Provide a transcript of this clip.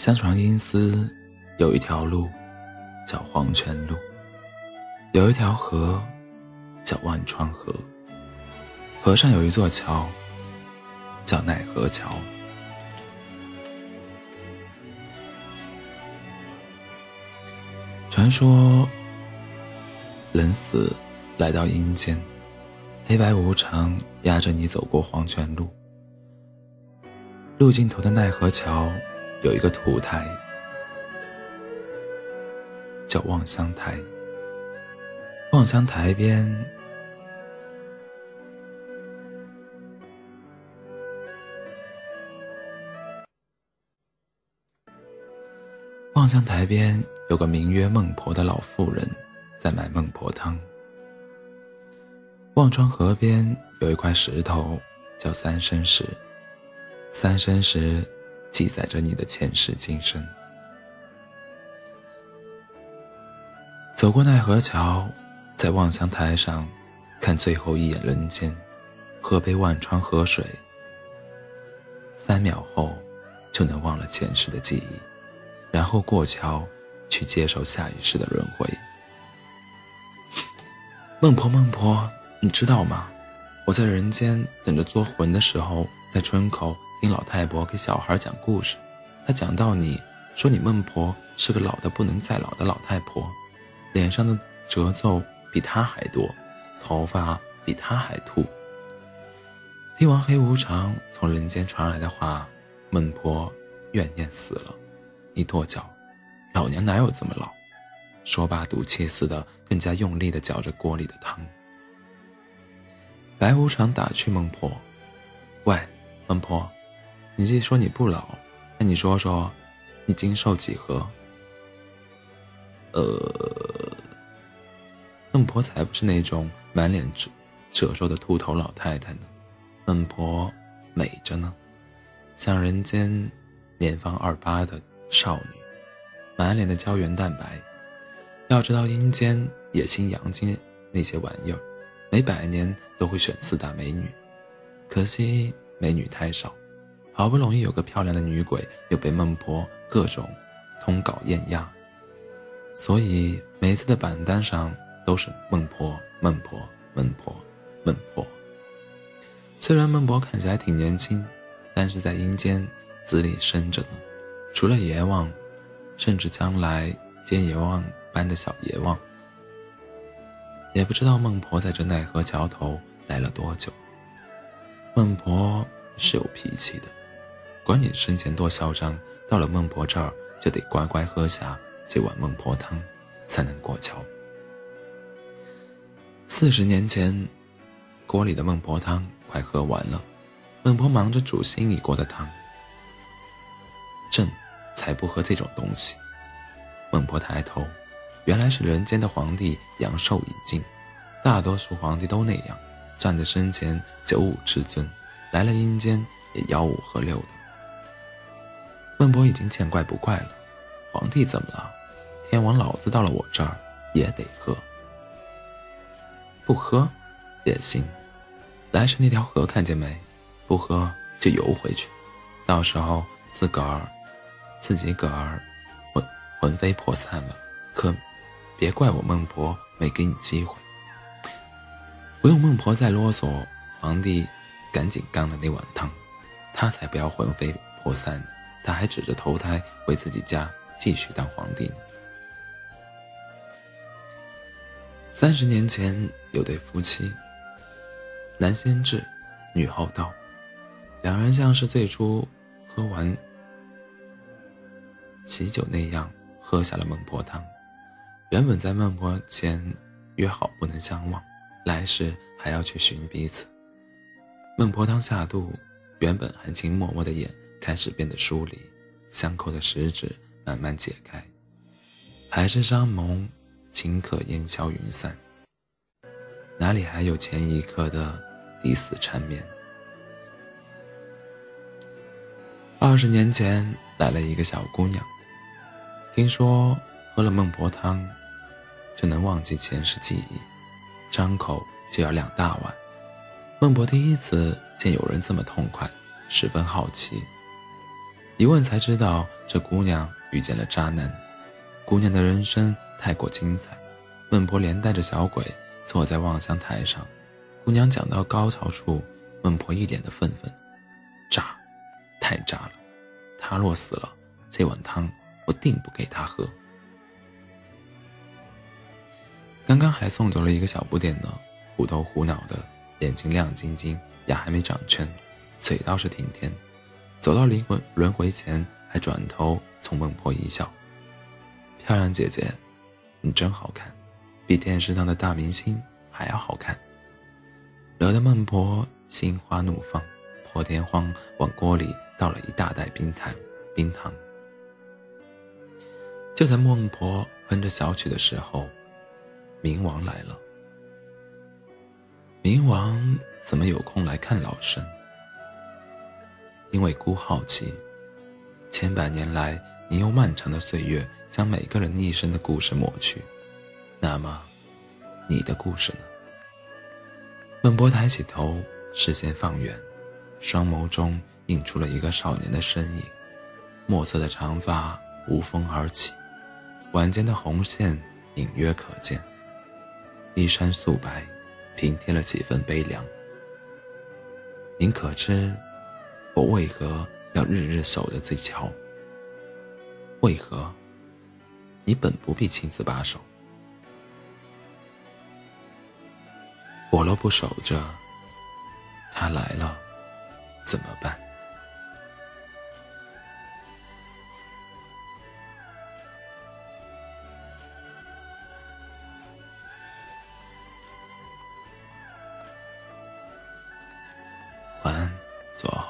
相传阴司有一条路叫黄泉路，有一条河叫万川河，河上有一座桥叫奈何桥。传说人死来到阴间，黑白无常压着你走过黄泉路，路尽头的奈何桥。有一个土台，叫望乡台。望乡台边，望乡台边有个名曰孟婆的老妇人，在卖孟婆汤。望川河边有一块石头，叫三生石。三生石。记载着你的前世今生。走过奈何桥，在望乡台上看最后一眼人间，喝杯万川河水，三秒后就能忘了前世的记忆，然后过桥去接受下一世的轮回。孟婆，孟婆，你知道吗？我在人间等着做魂的时候，在村口。听老太婆给小孩讲故事，她讲到你说你孟婆是个老的不能再老的老太婆，脸上的褶皱比她还多，头发比她还秃。听完黑无常从人间传来的话，孟婆怨念死了，一跺脚，老娘哪有这么老？说罢赌气似的更加用力地搅着锅里的汤。白无常打趣孟婆：“喂，孟婆。”你既说你不老，那你说说，你精瘦几何？呃，孟婆才不是那种满脸褶褶皱的秃头老太太呢，孟婆美着呢，像人间年方二八的少女，满脸的胶原蛋白。要知道阴间也兴阳间那些玩意儿，每百年都会选四大美女，可惜美女太少。好不容易有个漂亮的女鬼，又被孟婆各种通稿艳压，所以每次的榜单上都是孟婆、孟婆、孟婆、孟婆。虽然孟婆看起来挺年轻，但是在阴间资历深着呢。除了阎王，甚至将来接阎王班的小阎王，也不知道孟婆在这奈何桥头待了多久。孟婆是有脾气的。管你生前多嚣张，到了孟婆这儿就得乖乖喝下这碗孟婆汤，才能过桥。四十年前，锅里的孟婆汤快喝完了，孟婆忙着煮新一锅的汤。朕才不喝这种东西。孟婆抬头，原来是人间的皇帝阳寿已尽，大多数皇帝都那样，仗着生前九五之尊，来了阴间也吆五喝六的。孟婆已经见怪不怪了，皇帝怎么了？天王老子到了我这儿也得喝，不喝也行。来时那条河看见没？不喝就游回去，到时候自个儿自己个儿魂魂飞魄散了，可别怪我孟婆没给你机会。不用孟婆再啰嗦，皇帝赶紧干了那碗汤，他才不要魂飞魄散。他还指着投胎回自己家继续当皇帝呢。三十年前有对夫妻，男先至，女后到，两人像是最初喝完喜酒那样喝下了孟婆汤。原本在孟婆前约好不能相忘，来世还要去寻彼此。孟婆汤下肚，原本含情脉脉的眼。开始变得疏离，相扣的十指慢慢解开，海誓山盟顷刻烟消云散，哪里还有前一刻的抵死缠绵？二十年前来了一个小姑娘，听说喝了孟婆汤就能忘记前世记忆，张口就要两大碗。孟婆第一次见有人这么痛快，十分好奇。一问才知道，这姑娘遇见了渣男。姑娘的人生太过精彩。孟婆连带着小鬼坐在望乡台上，姑娘讲到高潮处，孟婆一脸的愤愤：“渣，太渣了！他若死了，这碗汤我定不给他喝。”刚刚还送走了一个小不点呢，虎头虎脑的，眼睛亮晶晶，牙还没长全，嘴倒是挺甜。走到灵魂轮回前，还转头冲孟婆一笑：“漂亮姐姐，你真好看，比电视上的大明星还要好看。”惹得孟婆心花怒放，破天荒往锅里倒了一大袋冰糖。冰糖。就在孟婆哼着小曲的时候，冥王来了。冥王怎么有空来看老身？因为孤好奇，千百年来，你用漫长的岁月将每个人一生的故事抹去，那么，你的故事呢？孟波抬起头，视线放远，双眸中映出了一个少年的身影，墨色的长发无风而起，晚间的红线隐约可见，衣衫素白，平添了几分悲凉。您可知？我为何要日日守着这桥？为何你本不必亲自把守？我若不守着，他来了怎么办？晚安，做好梦。